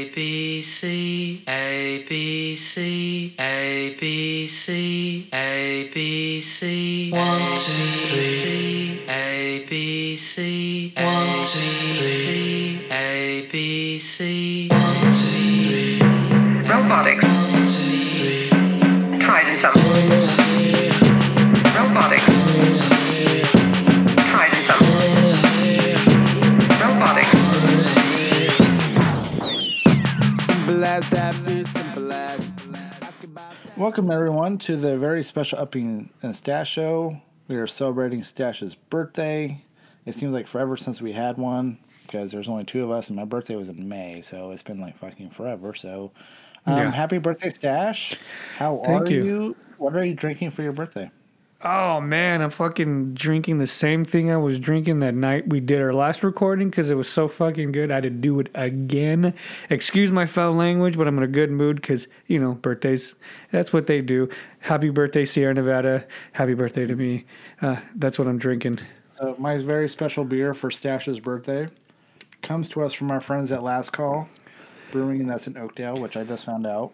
A B C A B C A B C A B C one two three Welcome everyone to the very special Uppy and Stash show. We are celebrating Stash's birthday. It seems like forever since we had one because there's only two of us, and my birthday was in May, so it's been like fucking forever. So, um, Yeah. happy birthday, Stash! How Thank are you. you. What are you drinking for your birthday? Oh man, I'm fucking drinking the same thing I was drinking that night we did our last recording because it was so fucking good. I had to do it again. Excuse my foul language, but I'm in a good mood because you know birthdays. That's what they do. Happy birthday, Sierra Nevada. Happy birthday to me. Uh, that's what I'm drinking. So, my very special beer for Stash's birthday comes to us from our friends at Last Call Brewing, and that's in Oakdale, which I just found out.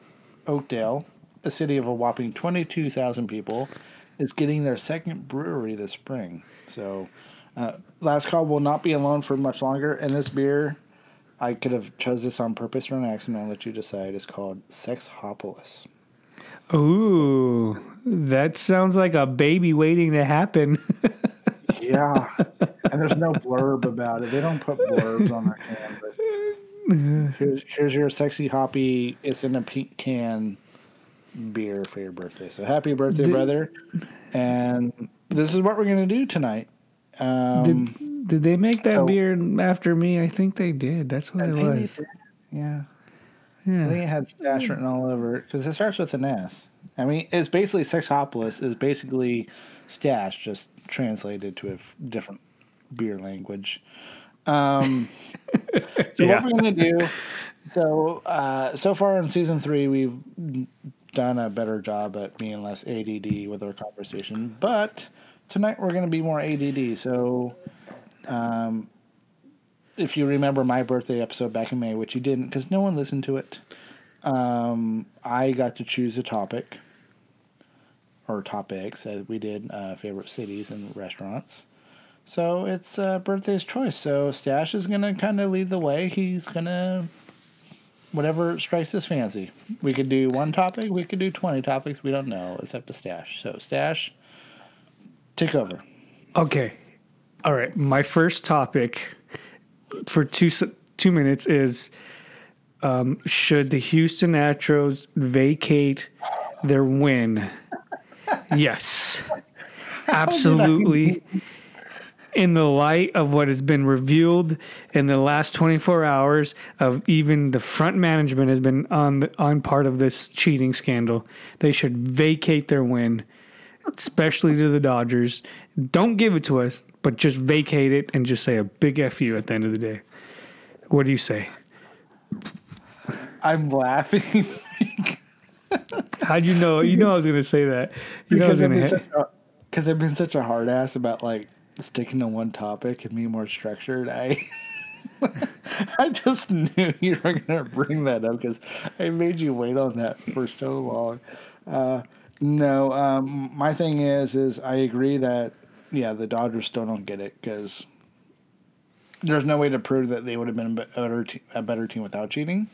Oakdale, a city of a whopping 22,000 people, is getting their second brewery this spring. So, uh, Last Call will not be alone for much longer, and this beer, I could have chose this on purpose or an accident. I'll let you decide. Is called Sexhopolis. Ooh, that sounds like a baby waiting to happen. Yeah, and there's no blurb about it. They don't put blurbs on their can. But here's here's your sexy hoppy. It's in a pink can beer for your birthday. So happy birthday, brother! And this is what we're gonna do tonight. Um, did, did they make that so- beer after me? I think they did. That's what I it was. did. Yeah, I think it had stash written all over it because it starts with an S. I mean, it's basically Sexhopolis is basically stash just translated to a f- different beer language. Um, so Yeah. what we're gonna do? So uh, so far in season three, we've done a better job at being less ADD with our conversation, but tonight we're gonna be more ADD. So. Um, if you remember my birthday episode back in May, which you didn't because no one listened to it, um, I got to choose a topic or topics as we did uh, favorite cities and restaurants. So it's uh, birthday's choice. So Stash is gonna kind of lead the way. He's gonna whatever strikes his fancy. We could do one topic. We could do twenty topics. We don't know. It's up to Stash. So Stash, take over. Okay. All right. My first topic for two two minutes is um, should the Houston Astros vacate their win? yes, absolutely. In the light of what has been revealed in the last 24 hours of even the front management has been on the, on part of this cheating scandal, they should vacate their win especially to the Dodgers. Don't give it to us, but just vacate it and just say a big F you at the end of the day. What do you say? I'm laughing How'd you know? You know I was going to say that. You know I was because gonna. such a, 'cause I've been such a hard ass about like sticking to one topic and being more structured. I I just knew you were gonna bring that up because I made you wait on that for so long. Uh, no, um, my thing is is I agree that yeah the Dodgers still don't get it because there's no way to prove that they would have been a better te- a better team without cheating.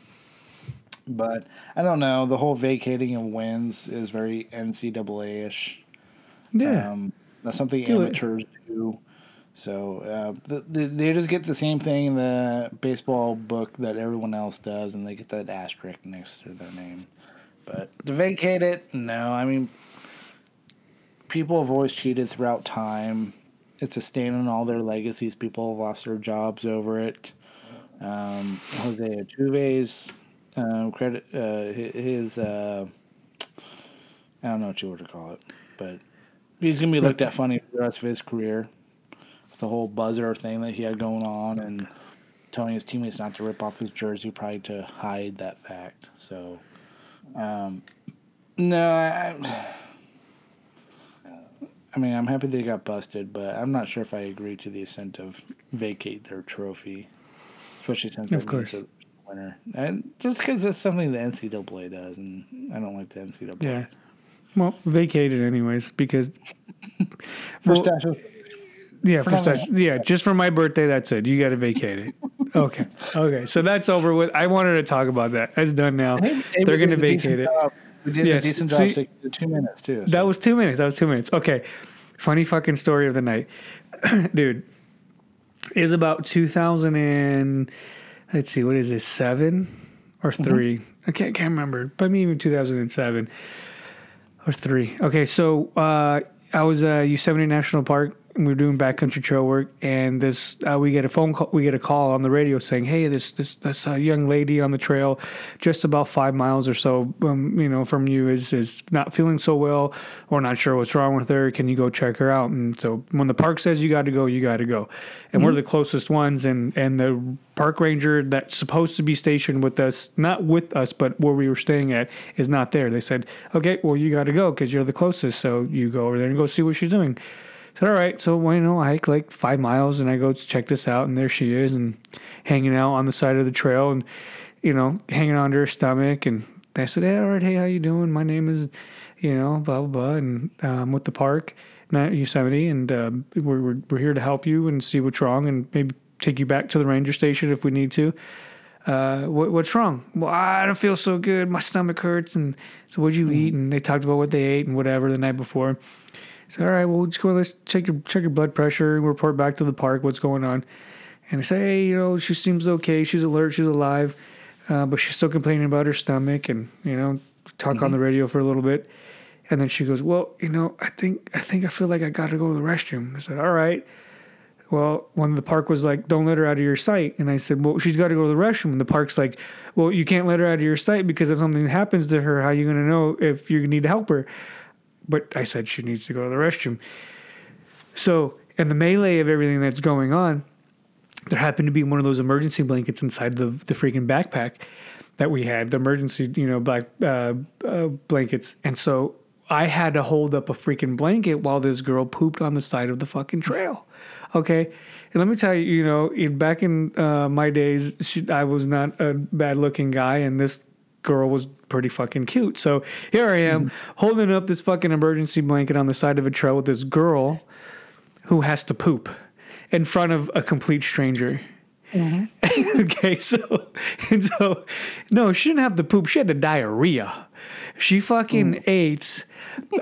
But I don't know. The whole vacating of wins is very NCAA ish. Yeah. Um, that's something Do it. amateurs do. So uh, th th they just get the same thing in the baseball book that everyone else does, and they get that asterisk next to their name. But to vacate it, no. I mean, people have always cheated throughout time. It's a stain on all their legacies. People have lost their jobs over it. Um, Jose Altuve's um, credit, uh, his, uh, I don't know what you were to call it, but he's gonna be looked at funny for the rest of his career. With the whole buzzer thing that he had going on, and telling his teammates not to rip off his jersey, probably to hide that fact. So, um, no, I, I mean, I'm happy they got busted, but I'm not sure if I agree to the extent of vacate their trophy, especially since Of course. a winner, and just because it's something the NCAA does, and I don't like the NCAA. Yeah. Well, vacated anyways because First Well- dash. yeah, for yeah, just for my birthday. That's it. You got to vacate it. Okay, okay. So that's over with. I wanted to talk about that. That's done now. They're going to vacate it. We did Yes, a decent job. see- to two minutes too. That was two minutes. That was two minutes. Okay. Funny fucking story of the night. Dude, is about 2000 and, let's see, what is this, seven or mm-hmm. 3 I can't, can't remember, but maybe even 2007 or three. Okay. So uh, I was at Yosemite National Park. And we were doing backcountry trail work, and this uh, we get a phone call. We get a call on the radio saying, "Hey, this this this uh, young lady on the trail, just about five miles or so, um, you know, from you is is not feeling so well, or not sure what's wrong with her. Can you go check her out?" And so when the park says you got to go, you got to go, and we're the closest ones, and and the park ranger that's supposed to be stationed with us, not with us, but where we were staying at, is not there. They said, "Okay, well, you got to go because you're the closest, so you go over there and go see what she's doing." So all right, so well, you know, I hike like five miles and I go to check this out, and there she is, and hanging out on the side of the trail, and you know, hanging onto her stomach, and I said, "Hey, all right, hey, how you doing? My name is, you know, blah blah blah, and um, with the park, not Yosemite, and uh, we're, we're we're here to help you and see what's wrong, and maybe take you back to the ranger station if we need to." Uh, what, what's wrong? Well, I don't feel so good. My stomach hurts. And so, what'd you eat? And they talked about what they ate and whatever the night before. So, all right, well, just go. Let's check your check your blood pressure and report back to the park. What's going on? And I say, hey, you know, she seems okay. She's alert. She's alive, uh, but she's still complaining about her stomach. And you know, talk on the radio for a little bit. And then she goes, well, you know, I think I think I feel like I got to go to the restroom. I said, all right. Well, when the park was like, don't let her out of your sight. And I said, well, she's got to go to the restroom. And the park's like, well, you can't let her out of your sight because if something happens to her, how are you going to know if you need to help her? But I said she needs to go to the restroom. So, in the melee of everything that's going on, there happened to be one of those emergency blankets inside the, the freaking backpack that we had, the emergency, you know, black uh, uh, blankets. And so I had to hold up a freaking blanket while this girl pooped on the side of the fucking trail. Okay. And let me tell you, you know, back in uh, my days, she, I was not a bad looking guy, and this girl was pretty fucking cute. So here I am holding up this fucking emergency blanket on the side of a trail with this girl who has to poop in front of a complete stranger. Mm-hmm. okay, so and so no, she didn't have to poop. She had the diarrhea. She fucking mm. ate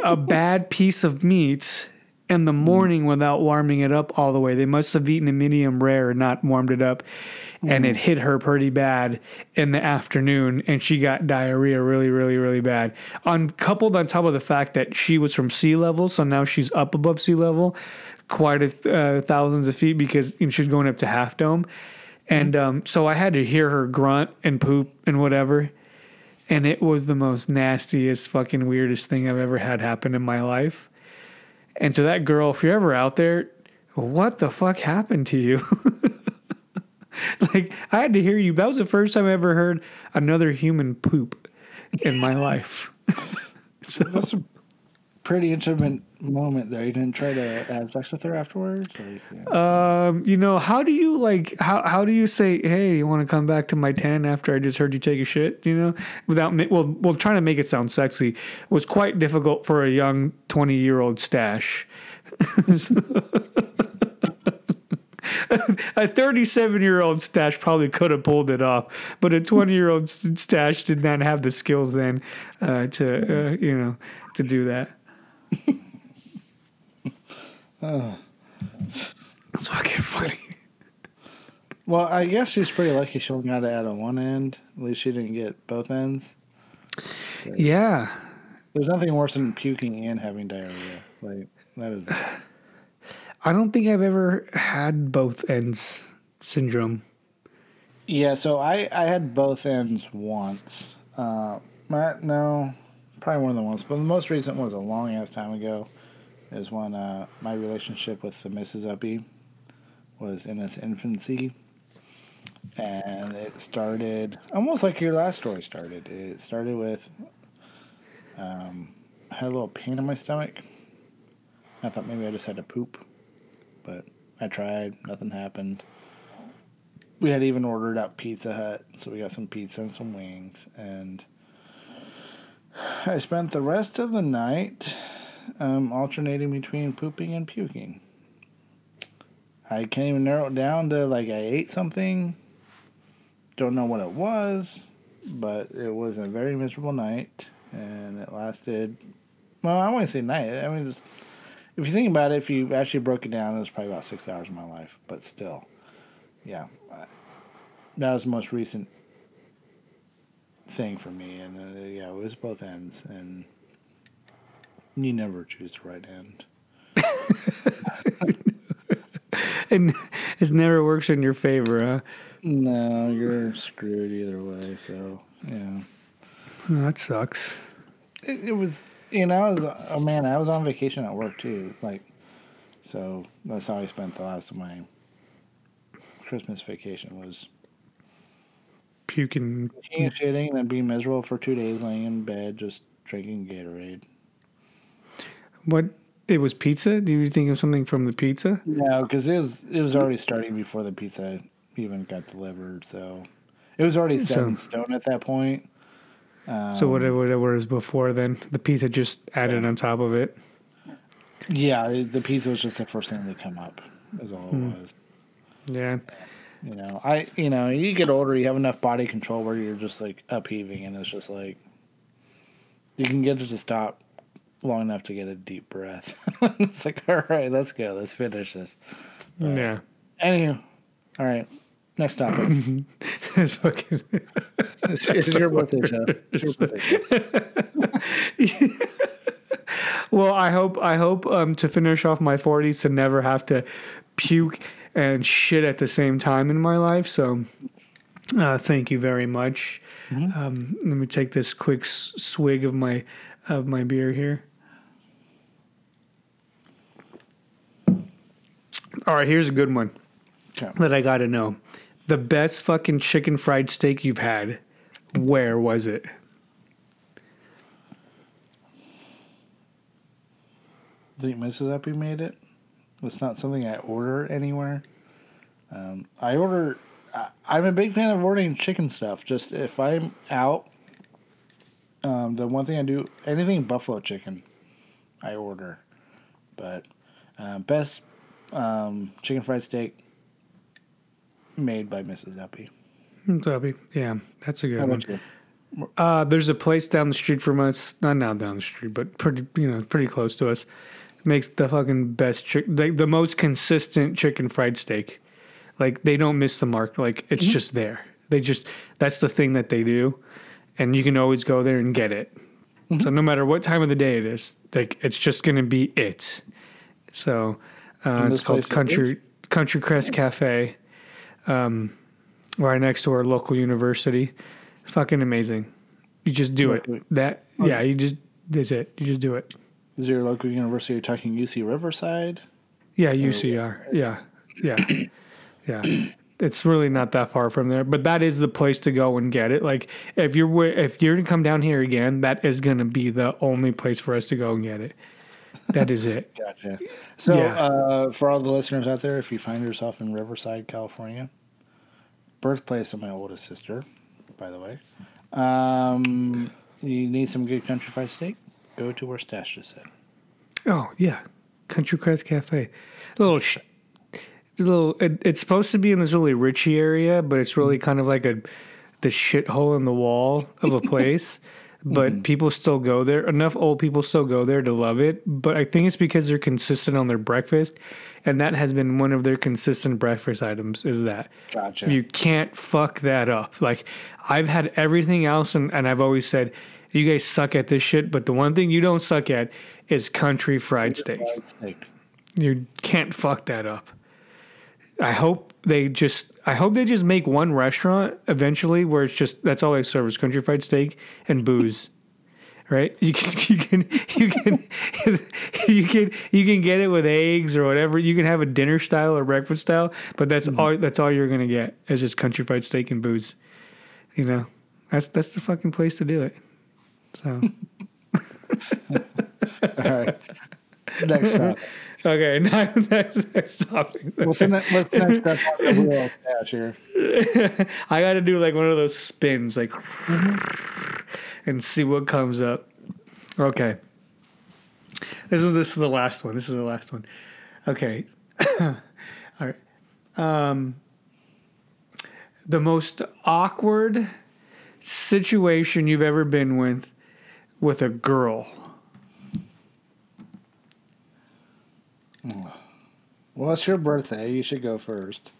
a bad piece of meat in the mm. morning without warming it up all the way. They must have eaten a medium rare and not warmed it up. And it hit her pretty bad in the afternoon, and she got diarrhea really, really, really bad. On coupled on top of the fact that she was from sea level, so now she's up above sea level, quite a uh, thousands of feet because you know, she's going up to half dome, and um, so I had to hear her grunt and poop and whatever, and it was the most nastiest, fucking weirdest thing I've ever had happen in my life. And to that girl, if you're ever out there, what the fuck happened to you? like I had to hear you. That was the first time I ever heard another human poop in my life. so That's a pretty intimate moment there. You didn't try to have sex with her afterwards. Like, yeah. Um, you know, how do you like how how do you say, "Hey, you want to come back to my tent after I just heard you take a shit?" You know, without well, well, trying to make it sound sexy was quite difficult for a young twenty year old stash. A 37 year old stash probably could have pulled it off, but a 20 year old stash did not have the skills then uh, to, uh, you know, to do that. It's fucking funny. Well, I guess she's pretty lucky she only got it out of one end. At least she didn't get both ends. Yeah. There's nothing worse than puking and having diarrhea. Like that is. I don't think I've ever had both ends syndrome. Yeah, so I I had both ends once. Uh, no, probably more than once, but the most recent one was a long ass time ago. Is when uh, my relationship with the Mrs. Uppy was in its infancy, and it started almost like your last story started. It started with um, I had a little pain in my stomach. I thought maybe I just had to poop, but I tried. Nothing happened. we had even ordered out Pizza Hut, so we got some pizza and some wings, and I spent the rest of the night um, alternating between pooping and puking. I can't even narrow it down to like I ate something. Don't know what it was, but it was a very miserable night, and it lasted. Well, I want to say night. I mean, just, if you think about it, if you actually broke it down, it was probably about six hours of my life. But still, yeah, that was the most recent thing for me, and uh, yeah, it was both ends, and you never choose the right end. And it never works in your favor, huh? No, you're screwed either way. So yeah, Oh, that sucks. it, it was. You know, I was. Oh man, I was on vacation at work too. Like, so that's how I spent the last of my Christmas vacation was Puking. eating and shitting, and then being miserable for two days, laying in bed, just drinking Gatorade. What? It was pizza? Do you think of something from the pizza? No, because it was it was already starting before the pizza even got delivered. So it was already set in stone at that point. So um, whatever, whatever was before then, the pizza just added on top of it. Yeah, the pizza was just the first thing to come up. Is all it hmm. was. Yeah. You know, I you know you get older, you have enough body control where you're just like upheaving, and it's just like you can get it to stop long enough to get a deep breath. it's like, all right, let's go, let's finish this. Yeah. Anywho, all right, next topic. it's fucking. it's, it's your birthday. It's your birthday. Well, I hope I hope um, to finish off my forties to never have to puke and shit at the same time in my life. So, uh, thank you very much. Um, let me take this quick swig of my of my beer here. All right, here's a good one Okay. that I got to know. The best fucking chicken fried steak you've had. Where was it? Think Mrs. Uppy made it. It's not something I order anywhere. Um, I order. I, I'm a big fan of ordering chicken stuff. Just if I'm out, um, the one thing I do anything buffalo chicken, I order. But um, best um, chicken fried steak made by Mrs. Uppy. Tubby. Yeah, that's a good How one. Uh, there's a place down the street from us, not now down the street, but pretty, you know, pretty close to us. Makes the fucking best chick, the, the most consistent chicken fried steak. Like they don't miss the mark. Like it's just there. They just that's the thing that they do, and you can always go there and get it. So no matter what time of the day it is, like it's just gonna be it. So uh, it's called Country? Country Crest Cafe, um, right next to our local university. Fucking amazing. You just do it. That yeah, you just that's it. You just do it. Is your local university? You're talking UC Riverside? Yeah, UCR. Yeah, yeah, yeah. It's really not that far from there, but that is the place to go and get it. Like if you're if you're going to come down here again, that is gonna be the only place for us to go and get it. That is it. Gotcha. So, Yeah. uh, for all the listeners out there, if you find yourself in Riverside, California, birthplace of my oldest sister, by the way, um, you need some good country fried steak, go to where Stash just said. Oh yeah, Country Crest Cafe. A little, sh- a little. It, it's supposed to be in this really richy area, but it's really kind of like a the shithole in the wall of a place. But mm-hmm. people still go there. Enough old people still go there to love it. But I think it's because they're consistent on their breakfast, and that has been one of their consistent breakfast items. Is that Gotcha. you can't fuck that up. Like I've had everything else, and, and I've always said, you guys suck at this shit. But the one thing you don't suck at is country fried steak. Fried steak. You can't fuck that up. I hope they just. I hope they just make one restaurant eventually where it's just that's all they serve is country fried steak and booze. Right? You can you can you can you can you can get it with eggs or whatever. You can have a dinner style or breakfast style, but that's mm-hmm. all that's all you're gonna get is just country fried steak and booze. You know, that's that's the fucking place to do it. So All right. Next topic. Okay, now next, next topic. What's the, ne- what's the next step on the wheel of cash here? I got to do like one of those spins, like, and see what comes up. Okay. This is this is the last one. This is the last one. Okay. All right. Um, the most awkward situation you've ever been with with a girl. Well, it's your birthday. You should go first.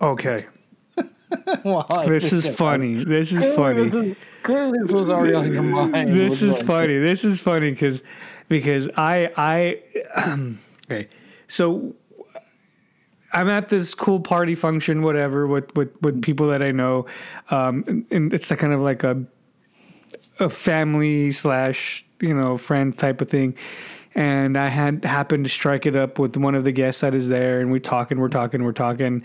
Okay. Well, This is funny. This is Clearly funny. This is, clearly, this was already on your mind. this is like- funny. This is funny because because I I okay. So I'm at this cool party function, whatever, with with with people that I know, um, and, and it's a kind of like a a family slash you know friend type of thing. And I had happened to strike it up with one of the guests that is there, and we're talking, we're talking, we're talking,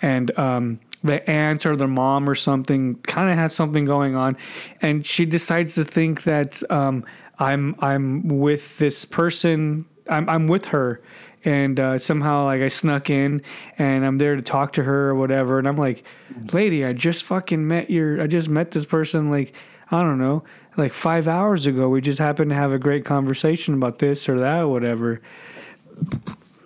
and um, the aunt or the mom or something kind of has something going on, and she decides to think that um, I'm I'm with this person, I'm I'm with her, and uh, somehow like I snuck in and I'm there to talk to her or whatever, and I'm like, lady, I just fucking met your, I just met this person like I don't know, like five hours ago. We just happened to have a great conversation about this or that or whatever.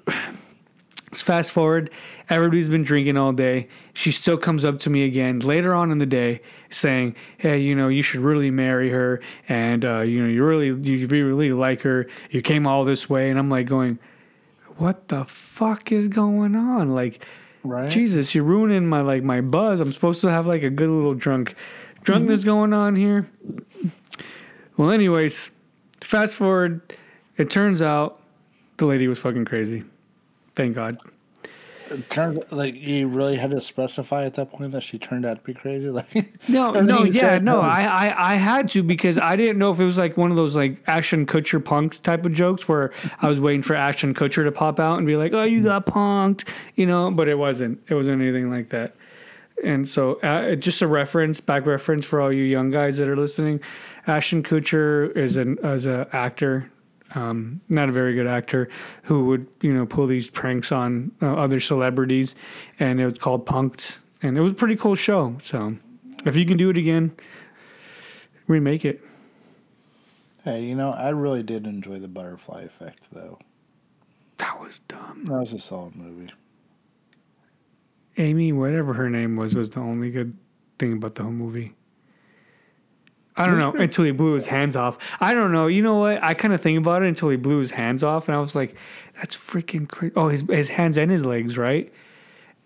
Let's fast forward. Everybody's been drinking all day. She still comes up to me again later on in the day saying, Hey, you know, you should really marry her. And, uh, you know, you really, you really like her. You came all this way. And I'm like going, What the fuck is going on? Like, Right. Jesus, you're ruining my, like, my buzz. I'm supposed to have, like, a good little drunk, drunkenness going on here. Well, anyways, fast forward. It turns out the lady was fucking crazy. Thank God. It turned like you really had to specify at that point that she turned out to be crazy. Like No, no, yeah, no. was- I, I, I had to because I didn't know if it was like one of those like Ashton Kutcher punks type of jokes where I was waiting for Ashton Kutcher to pop out and be like, "Oh, you hmm. got punked," you know. But it wasn't. It wasn't anything like that. And so, uh, just a reference, back reference for all you young guys that are listening. Ashton Kutcher is an as an actor, um, not a very good actor, who would you know pull these pranks on uh, other celebrities, and it was called Punked, and it was a pretty cool show. So, if you can do it again, remake it. Hey, you know, I really did enjoy the butterfly effect though. That was dumb. That was a solid movie. Amy, whatever her name was, was the only good thing about the whole movie. I don't know until he blew his hands off. I don't know. You know what? I kind of think about it until he blew his hands off, and I was like, "That's freaking crazy." Oh, his his hands and his legs, right?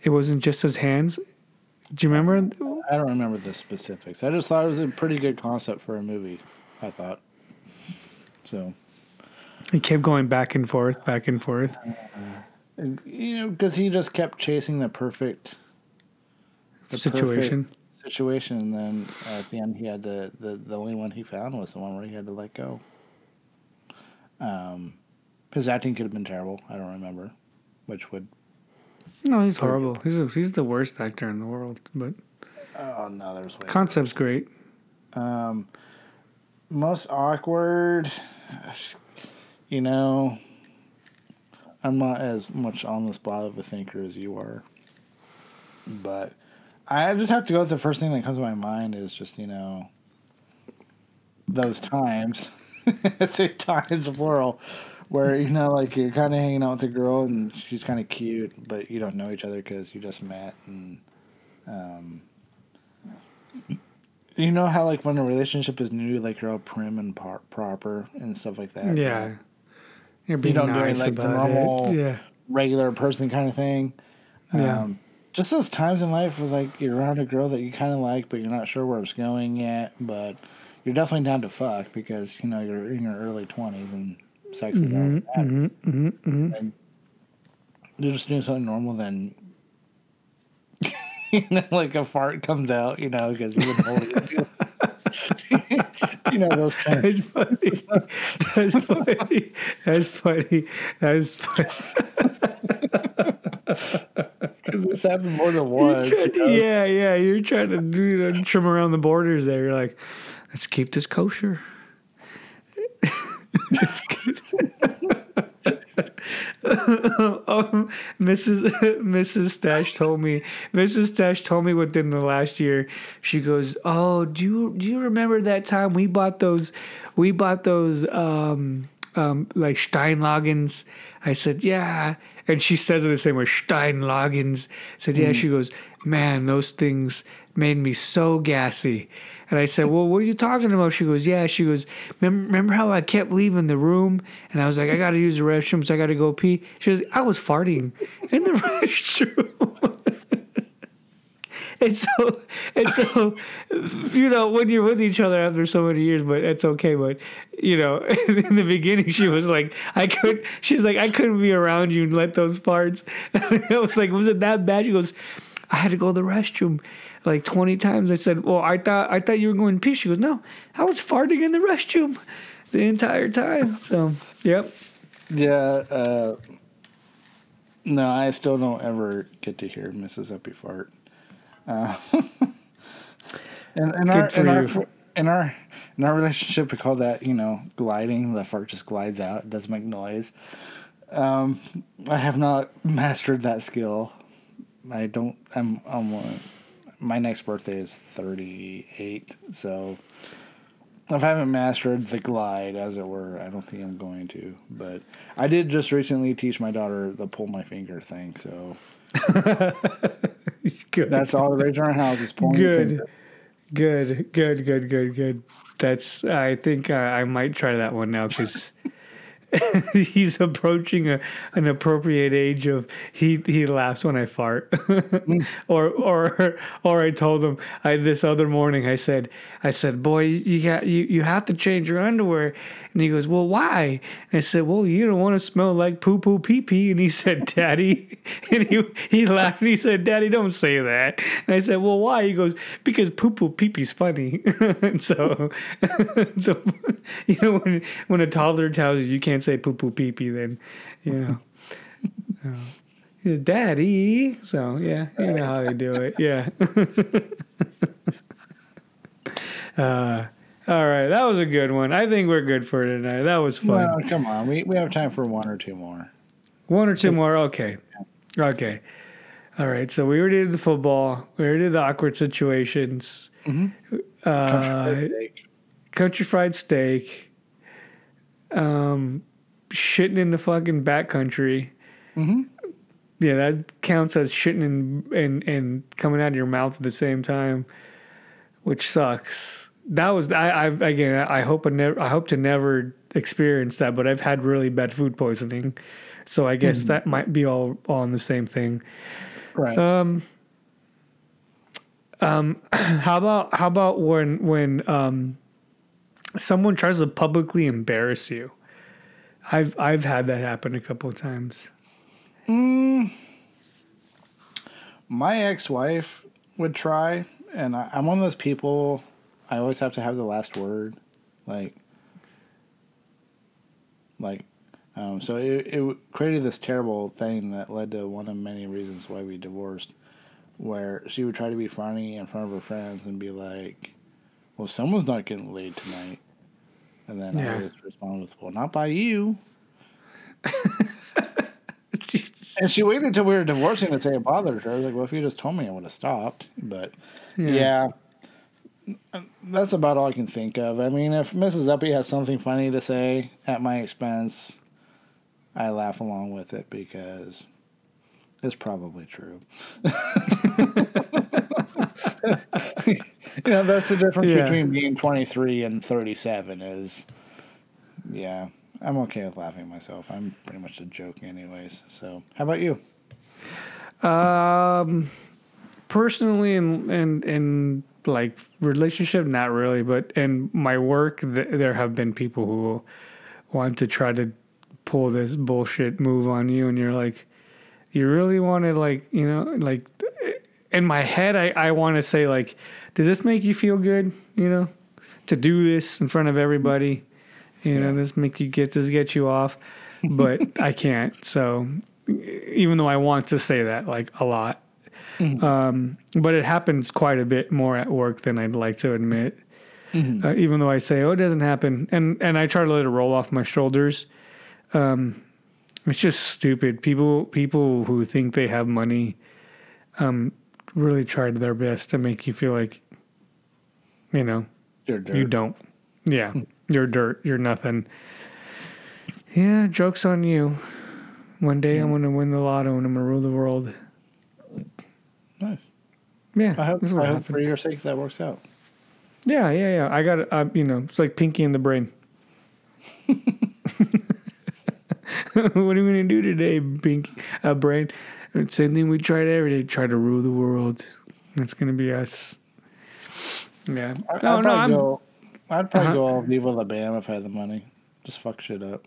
It wasn't just his hands. Do you remember? I don't remember the specifics. I just thought it was a pretty good concept for a movie. I thought. So, He kept going back and forth, back and forth. You know, because he just kept chasing the perfect the Situation. perfect situation, and then at the end, he had to the the only one he found was the one where he had to let go. Um, his acting could have been terrible. I don't remember, which would. No, he's horrible. He's a, he's the worst actor in the world, but Oh no, there's way. concept's great. Um, most awkward, you know. I'm not as much on the spot of a thinker as you are, but I just have to go with the first thing that comes to my mind is just you know those times, say times plural, where you know like you're kind of hanging out with a girl and she's kind of cute, but you don't know each other because you just met and um, you know how like when a relationship is new, like you're all prim and par- proper and stuff like that. Yeah. You're being don't do it nice like the normal-. Yeah. regular person kind of thing. Yeah. Um, just those times in life where like you're around a girl that you kind of like, but you're not sure where it's going yet. But you're definitely down to fuck because you know you're in your early twenties and sex is all that matters. And you're just doing something normal, then you know, like a fart comes out, you know, because you've been holding it. you know those kind of That's funny. That's funny. That's funny. That's funny. because this happened more than once. you know? yeah, yeah. You're trying to do you know, trim around the borders there. You're like, let's keep this kosher. Um, Mrs. Mrs. Stash told me. Mrs. Stash told me within the last year. She goes, "Oh, do you do you remember that time we bought those? We bought those um, um, like Steinlagens." I said, "Yeah," and she says it the same way, Steinlagens. I said, "Yeah." She goes, "Man, those things made me so gassy." And I said, "Well, what are you talking about?" She goes, "Yeah." She goes, "Remember, how I kept leaving the room?" And I was like, "I got to use the restroom, so I got to go pee." She goes, "I was farting in the restroom." and so, and so, you know, when you're with each other after so many years, but it's okay. But you know, in the beginning, she was like, "I couldn't." She's like, "I couldn't be around you and let those farts." I was like, "Was it that bad?" She goes, "I had to go to the restroom." Like twenty times, I said, "Well, I thought I thought you were going to pee." She goes, "No, I was farting in the restroom the entire time." So, yep, Yeah. Uh, no, I still don't ever get to hear Mrs. Uppy fart. Uh, and in our, for in, our, in our in our relationship, we call that you know gliding. The fart just glides out. It doesn't make noise. Um, I have not mastered that skill. I don't. I'm. I'm. uh, My next birthday is thirty eight, so if I haven't mastered the glide, as it were, I don't think I'm going to. But I did just recently teach my daughter the pull my finger thing. So good. that's all the rage in our house is pulling good, good, good, good, good, good. That's. I think I, I might try that one now because he's approaching a, an appropriate age of he he laughs when I fart, mm. or or or I told him I this other morning I said I said boy you got you you have to change your underwear. And he goes well why? And I said well you don't want to smell like poo poo pee pee. And he said daddy. And he he laughed and he said daddy don't say that. And I said well why? He goes because poo poo pee pee's funny. And so so you know when when a toddler tells you you can't say poo poo pee pee then you know. Uh, daddy. So yeah you know how they do it yeah. Uh all right that was a good one. I think we're good for tonight. That was fun. Well, come on, we we have time for one or two more. one or two more? Okay. Okay. All right so we already did the football. We already did the awkward situations. Uh Mistake. country fried steak, um, shitting in the fucking backcountry. Mm-hmm. Yeah, that counts as shitting and and and coming out of your mouth at the same time, which sucks. That was I. I again. I hope I never. I hope to never experience that. But I've had really bad food poisoning, so I guess that might be all all in the same thing. right. uh, How about how about when when um, someone tries to publicly embarrass you? I've I've had that happen a couple of times. my ex-wife would try and I, i'm one of those people i always have to have the last word like like um, so it, it created this terrible thing that led to one of many reasons why we divorced where she would try to be funny in front of her friends and be like well someone's not getting laid tonight and then Yeah. i would respond with well not by you And she waited until we were divorcing to say it bothered her. I was like, well, if you just told me, I would have stopped. But yeah. that's about all I can think of. I mean, if Mrs. Uppy has something funny to say at my expense, I laugh along with it because it's probably true. you know, that's the difference Yeah. between being 23 and 37 is, yeah, I'm okay with laughing myself. I'm pretty much a joke anyways. So how about you? Um, personally, and and and like relationship, not really, but in my work, th- there have been people who want to try to pull this bullshit move on you, and you're like, you really want to like, you know, like in my head, I I want to say like, does this make you feel good? You know, to do this in front of everybody, you know, this make you get this get you off, but I can't. So even though I want to say that like a lot. Um, but it happens quite a bit more at work than I'd like to admit. Uh, even though I say, "Oh, it doesn't happen," and and I try to let it roll off my shoulders. Um, It's just stupid. People people who think they have money um really tried their best to make you feel like you know, You're you don't. Yeah. You're dirt. You're nothing. Yeah, joke's on you. One day I'm gonna win the lotto and I'm gonna rule the world. Nice. Yeah, I hope, I hope for your sake that works out. Yeah, yeah, yeah. I got, uh, you know, it's like Pinky in the brain. what are you gonna do today, Pinky? Uh, brain. Same thing we tried every day. Try to rule the world. It's gonna be us. Yeah. I, no, I'd no, probably I'm. go. I'd probably Uh-huh. go all Viva La Bam if I had the money. Just fuck shit up.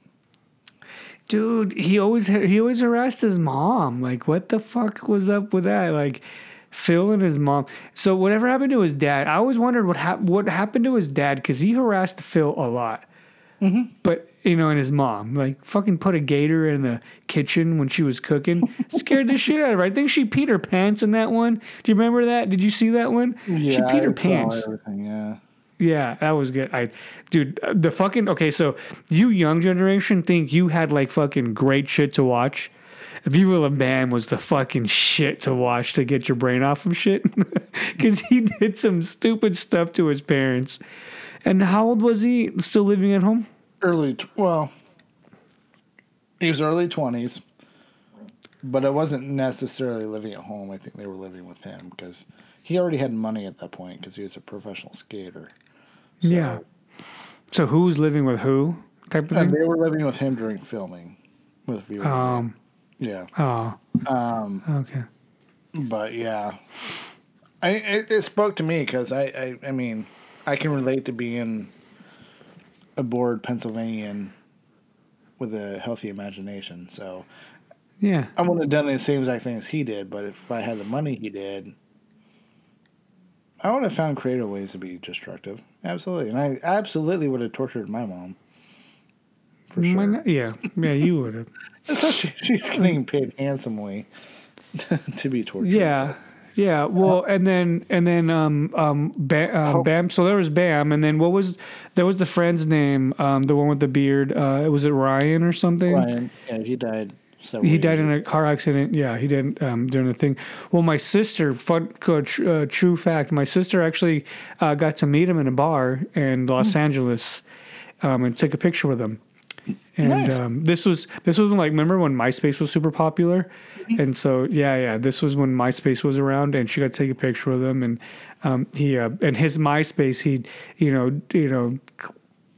Dude, he always he always harassed his mom. Like, what the fuck was up with that? Like, Phil and his mom. So whatever happened to his dad? I always wondered what hap- what happened to his dad because he harassed Phil a lot. But you know, and his mom, like, fucking put a gator in the kitchen when she was cooking. Scared the shit out of her. I think she peed her pants in that one. Do you remember that? Did you see that one? Yeah, she peed her pants. Everything, yeah. Yeah, that was good. I, dude, the fucking okay. So you young generation think you had like fucking great shit to watch. if Viva La Bam was the fucking shit to watch to get your brain off of shit, because he did some stupid stuff to his parents. And how old was he? Still living at home? Early, tw- well, he was early twenties, but it wasn't necessarily living at home. I think they were living with him because he already had money at that point because he was a professional skater. yeah. So who's living with who? Type of thing. they were living with him during filming with Bam. Um. yeah, Oh. um, Okay. but yeah, I it, it spoke to me because I, I I mean I can relate to being a bored Pennsylvanian with a healthy imagination. So Yeah. I wouldn't have done the same exact thing as he did, but if I had the money he did, I would have found creative ways to be destructive. Absolutely, and I absolutely would have tortured my mom. For sure, not? Yeah. Yeah. You would have. especially she's getting paid handsomely to be tortured. Yeah. Yeah, well, and then and then um um Bam, um. Bam. So there was Bam, and then what was there was the friend's name? Um, the one with the beard. Uh, was it Ryan or something? Ryan, yeah, he died. He died in a car accident. Yeah, he didn't um, during the thing. Well, my sister, fun, uh, tr- uh, true fact, my sister actually uh, got to meet him in a bar in Los Angeles, um, and took a picture with him. And Nice. um, this was this was when, like remember when MySpace was super popular, Mm-hmm. and so yeah yeah this was when MySpace was around, and she got to take a picture with him, and um, he uh, and his MySpace he you know you know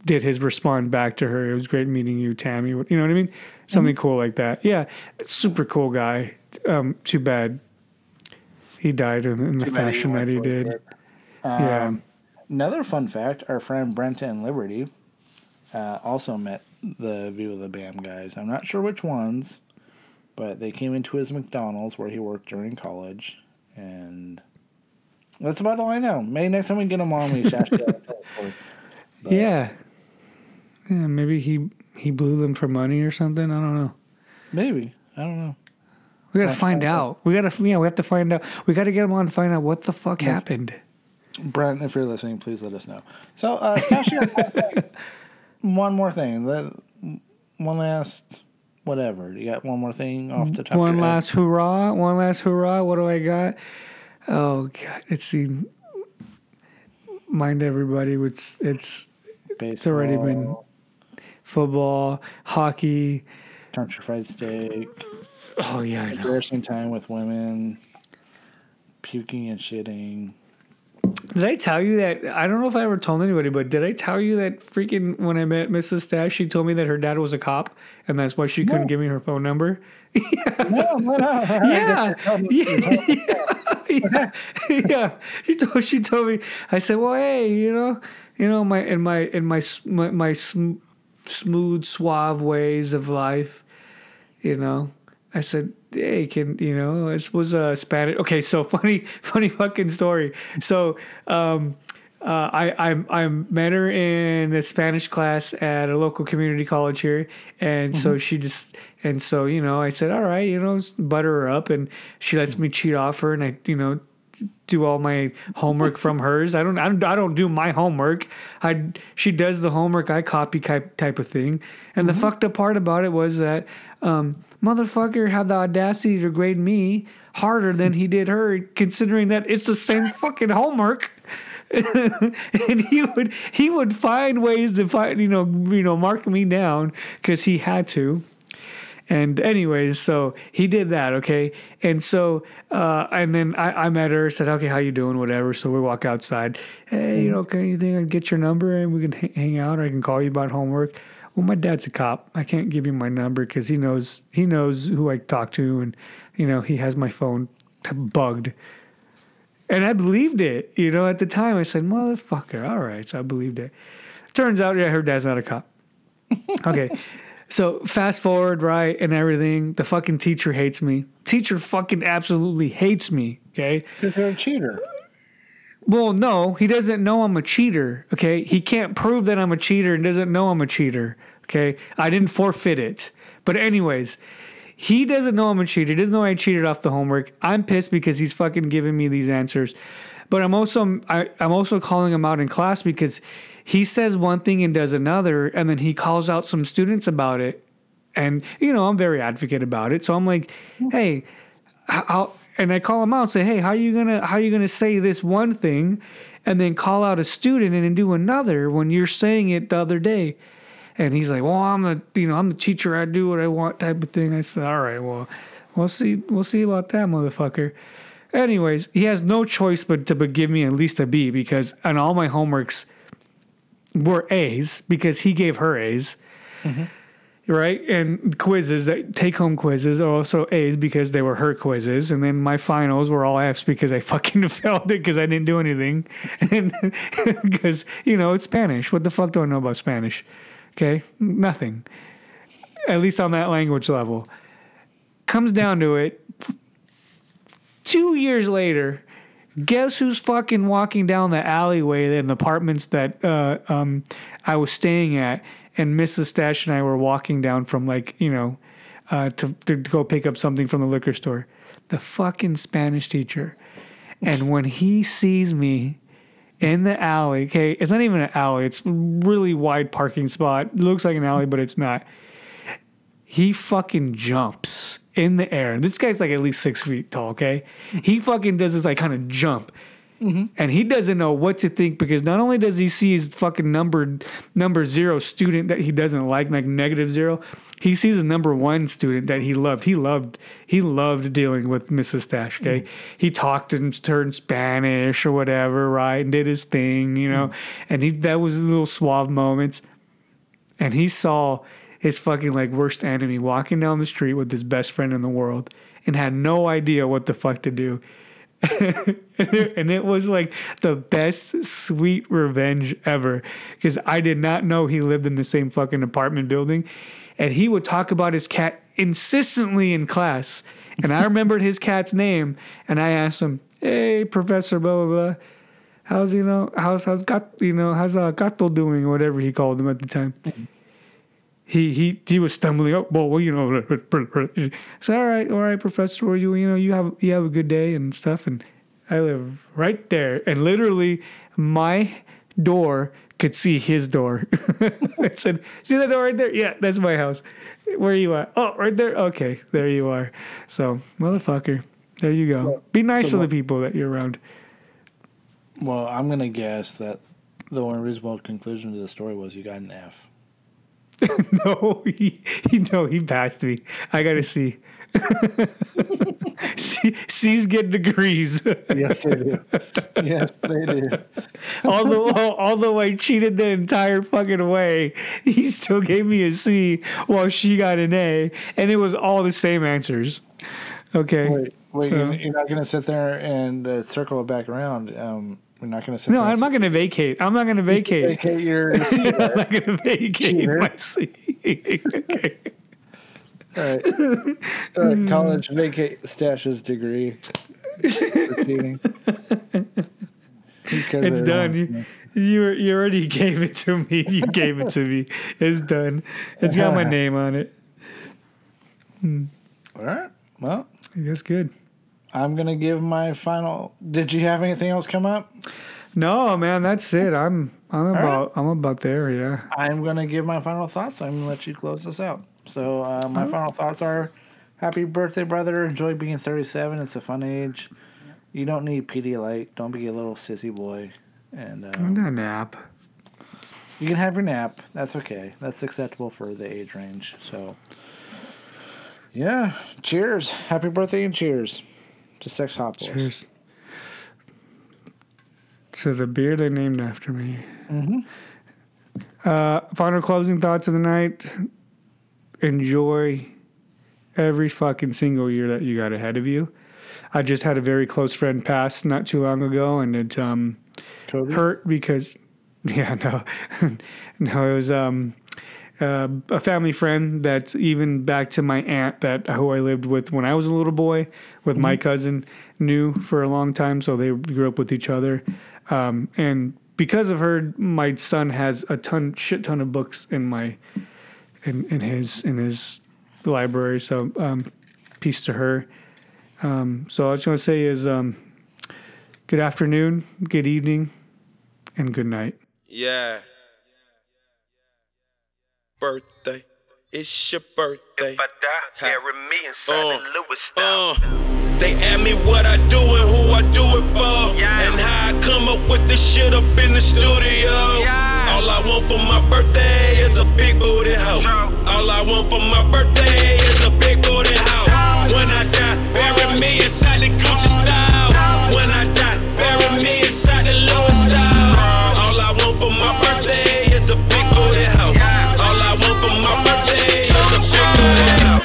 did his respond back to her. It was great meeting you, Tammy. You know what I mean? Something cool like that. Yeah, super cool guy. Um, too bad he died in, in the he fashion that he did. it. yeah. Um, Another fun fact: our friend Brenta and Liberty uh, also met the Viva the Bam guys. I'm not sure which ones, but they came into his McDonald's where he worked during college, and that's about all I know. Maybe next time we get him on, we should ask you that yeah. Yeah. Maybe he he blew them for money or something. I don't know. Maybe I don't know. We gotta find out. We gotta yeah. We have to find out. We gotta get him on and find out what the fuck happened. Brent, if you're listening, please let us know. So, uh, Stash, you got one more thing. One last, whatever. You got one more thing off the top. One last hurrah! One last hurrah! What do I got? Oh god! It's the mind everybody. It's it's It's already been- football, hockey. country fried steak, Oh yeah, I know. embarrassing time with women, puking and shitting. Did I tell you that? I don't know if I ever told anybody, but did I tell you that freaking when I met Mrs. Stash, she told me that her dad was a cop, and that's why she couldn't give me her phone number. No, no, no. Yeah, yeah, yeah, yeah. She told she told me. I said, "Well, hey, you know, you know, my in my in my my, my sm- smooth, suave ways of life, you know." I said, "Hey, can you know this was a Spanish?" Okay, so funny, funny fucking story. So, um, uh, I I I met her in a Spanish class at a local community college here, and so she just and so you know I said, "All right, you know, butter her up," and she lets me cheat off her, and I you know do all my homework from hers. I don't, I don't, I don't do my homework. I she does the homework. I copy type type of thing. And the fucked up part about it was that um, motherfucker had the audacity to grade me harder than he did her, considering that it's the same fucking homework. and he would he would find ways to find you know you know mark me down because he had to. And anyways, so he did that, okay. And so, uh, and then I, I met her, said, okay, how you doing, whatever. So we walk outside. Hey, you know, can you think I can get your number and we can h- hang out, or I can call you about homework? Well, my dad's a cop. I can't give you my number because he knows he knows who I talk to, and you know he has my phone t- bugged. And I believed it, you know. At the time, I said, "Motherfucker!" All right, so I believed it. Turns out, yeah, her dad's not a cop. Okay. So fast forward, right, and everything. The fucking teacher hates me. Teacher fucking absolutely hates me. Okay. Because you're a cheater. Well, no, he doesn't know I'm a cheater. Okay. He can't prove that I'm a cheater and doesn't know I'm a cheater. Okay. I didn't forfeit it. But anyways, he doesn't know I'm a cheater. He doesn't know I cheated off the homework. I'm pissed because he's fucking giving me these answers. But I'm also I, I'm also calling him out in class because he says one thing and does another, and then he calls out some students about it. And you know, I'm very advocate about it. So I'm like, hey, how and I call him out and say, hey, how are you gonna how are you gonna say this one thing and then call out a student and then do another when you're saying it the other day? And he's like, well, I'm the you know I'm the teacher. I do what I want type of thing. I said, all right, well, we'll see we'll see about that motherfucker. Anyways, he has no choice but to give me at least a B because on all my homeworks were A's because he gave her A's. Mm-hmm. Right? And quizzes, that take home quizzes are also A's because they were her quizzes. And then my finals were all F's because I fucking failed it because I didn't do anything. And because, you know, it's Spanish. What the fuck do I know about Spanish? Okay? Nothing. At least on that language level. Comes down to it. Two years later, guess who's fucking walking down the alleyway in the apartments that uh, um, I was staying at, and Mrs. Stash and I were walking down from like you know uh, to to go pick up something from the liquor store. The fucking Spanish teacher, and when he sees me in the alley, okay, it's not even an alley; it's really wide parking spot. Looks like an alley, but it's not. He fucking jumps in the air. And This guy's like at least six feet tall, okay? He fucking does this like kind of jump. Mm-hmm. And he doesn't know what to think because not only does he see his fucking number number zero student that he doesn't like, like negative zero, he sees a number one student that he loved. He loved he loved dealing with Mrs. Stash. Okay, mm-hmm. he talked in turn Spanish or whatever, right, and did his thing, you know. Mm-hmm. And he that was little suave moments and he saw his fucking like worst enemy walking down the street with his best friend in the world and had no idea what the fuck to do. and it was like the best sweet revenge ever because I did not know he lived in the same fucking apartment building and he would talk about his cat incessantly in class and I remembered his cat's name and I asked him, "Hey, professor blah blah blah, how's you know how's how's got you know how's uh, Gato doing whatever he called him at the time." He he he was stumbling up. Well, well, you know, so all right, all right, professor. Well, you you know you have you have a good day and stuff. And I live right there, and literally my door could see his door. I said, "See that door right there? Yeah, that's my house. Where are you at? Oh, right there. Okay, there you are. So, motherfucker, there you go. Be nice to the people that you're around. Well, I'm gonna guess that the only reasonable conclusion to the story was you got an F. No, he, he no, he passed me. I gotta see. C, C's get degrees. Yes, they do. yes, they do. although although I cheated the entire fucking way, he still gave me a C while she got an A, and it was all the same answers. Okay. Wait, wait. So- You're, you're not gonna sit there and uh, circle it back around. Um, we're not gonna sit. No, I'm not going to vacate. I'm not going to vacate. vacate your. I'm not going to vacate Cheater. my seat. okay. All right. Right. College vacate stashes degree. for cheating. Because It's done. You, you you already gave it to me. You gave it to me. It's done. It's got my name on it. Hmm. All right. Well, That's good. I'm gonna give my final. Did you have anything else come up? No, man, that's it. I'm I'm about I'm about there. Yeah. I'm gonna give my final thoughts. I'm gonna let you close this out. So uh, my final thoughts are: Happy birthday, brother! Enjoy being 37. It's a fun age. You don't need Pedialyte. Don't be a little sissy boy. And uh, I'm gonna nap. you can have your nap. That's okay. That's acceptable for the age range. So, yeah. Cheers. Happy birthday and cheers to Sex Hot Boys. Cheers. To the beer they named after me. Uh, final closing thoughts of the night. Enjoy every fucking single year that you got ahead of you. I just had a very close friend pass not too long ago, and it um, hurt because yeah no no it was um uh, a family friend that's even back to my aunt that who I lived with when I was a little boy with my cousin knew for a long time so they grew up with each other um, and because of her my son has a ton shit ton of books in my in, in his in his library so um, peace to her um, so all I was going to say is um, good afternoon good evening and good night Yeah. Birthday. It's your birthday. If I die, bury me inside Uh, the Louis style. Uh, they ask me what I do and who I do it for. Yeah. And how I come up with this shit up in the studio. Yeah. All I want for my birthday is a big booty hoe. All I want for my birthday is a big booty hoe. When I die, bury me inside the Gucci style. When I die, bury me inside the Louis style. All I want for my birthday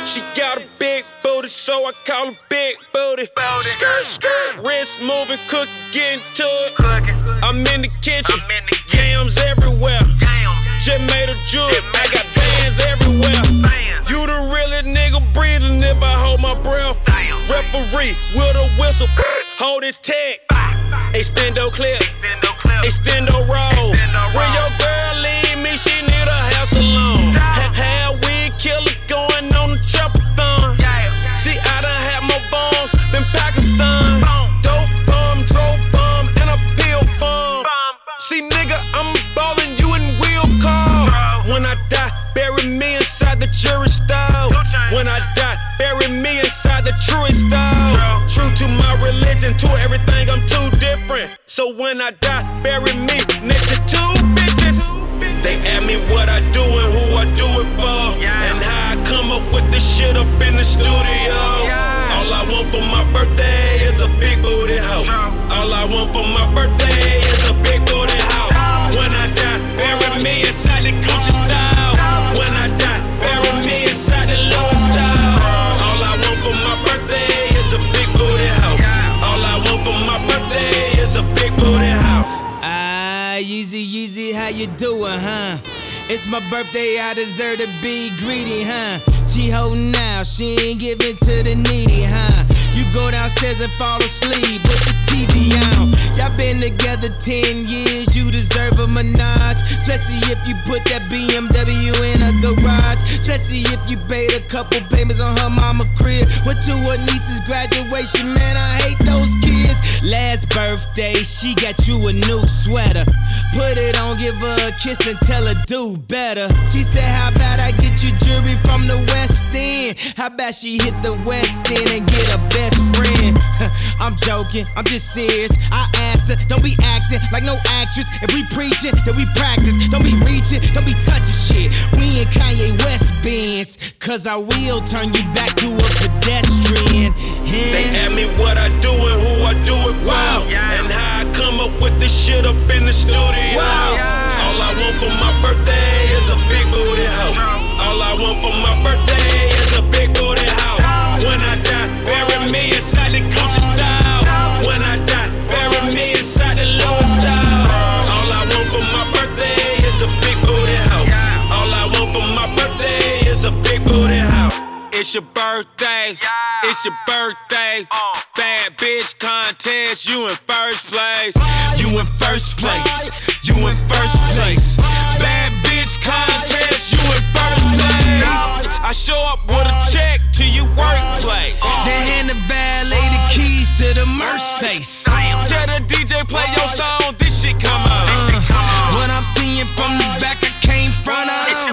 She got a big booty, so I call her big booty. Skirt, skirt, wrist moving, cook, getting to it. Cooking. I'm in the kitchen, I'm in the yams everywhere. Damn. Just made a jewel, I got bands everywhere. Bands. You the realest nigga breathing if I hold my breath. Damn. Referee with a whistle, hold his tag. Extendo clip, Extendo clip. extendo roll. Extendo roll. When I die, bury me next to two bitches. They ask me what I do and who I do it for. And how I come up with this shit up in the studio. All I want for my birthday is a big booty hoe. All I want for my birthday is a big booty hoe. When I die, bury me inside the Gucci style. You doing, huh? It's my birthday, I deserve to be greedy, huh? She holding out, she ain't giving to the needy, huh? You go downstairs and fall asleep the TV on. Y'all been together 10 years, you deserve a menage. Especially if you put that BMW in a garage. Especially if you paid a couple payments on her mama crib. Went to her niece's graduation, man, I hate those kids. Last birthday, she got you a new sweater. Put it on, give her a kiss and tell her do better. She said, How about I get you jewelry from the West End? How about she hit the West End and get a best friend? I'm joking, I'm just serious. I asked her, don't be acting like no actress. If we preaching, then we practice. Don't be reaching, don't be touching shit. We in Kanye West Benz, cause I will turn you back to a pedestrian. They ask me what I do and who I do it for. Yeah. And how I come up with this shit up in the studio. Yeah. All I want for my birthday is a big booty hoe. All I want for my birthday me inside the Gucci style. When I die, bury me inside the Louis style. All I want for my birthday is a big booty hoe. All I want for my birthday is a big booty hoe. It's your birthday. It's your birthday. Bad bitch contest. You in first place. You in first place. You in first place. Bad bitch contest. You in first place. I show up with a check workplace. Then hand the valet the keys, chase. Tell the DJ play your song, this shit come out. Uh, what I'm seeing from the back, I came front of.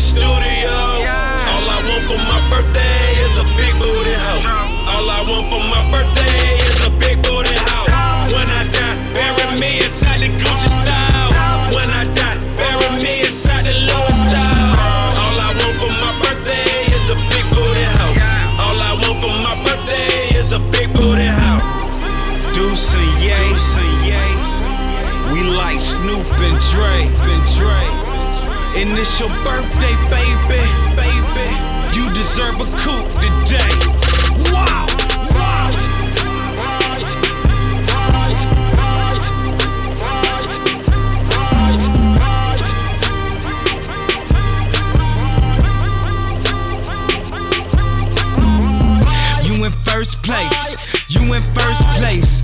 The studio. All I want for my birthday is a big booty hoe. All I want for my birthday is a big booty hoe. When I die, bury me inside the Gucci style. When I die, bury me inside the Louis style. All I want for my birthday is a big booty hoe. All I want for my birthday is a big booty hoe. Deuce and Ye, we like Snoop and Dre, and it's your birthday, baby, baby. You deserve a coup today. Wow! You in first place. You in first place.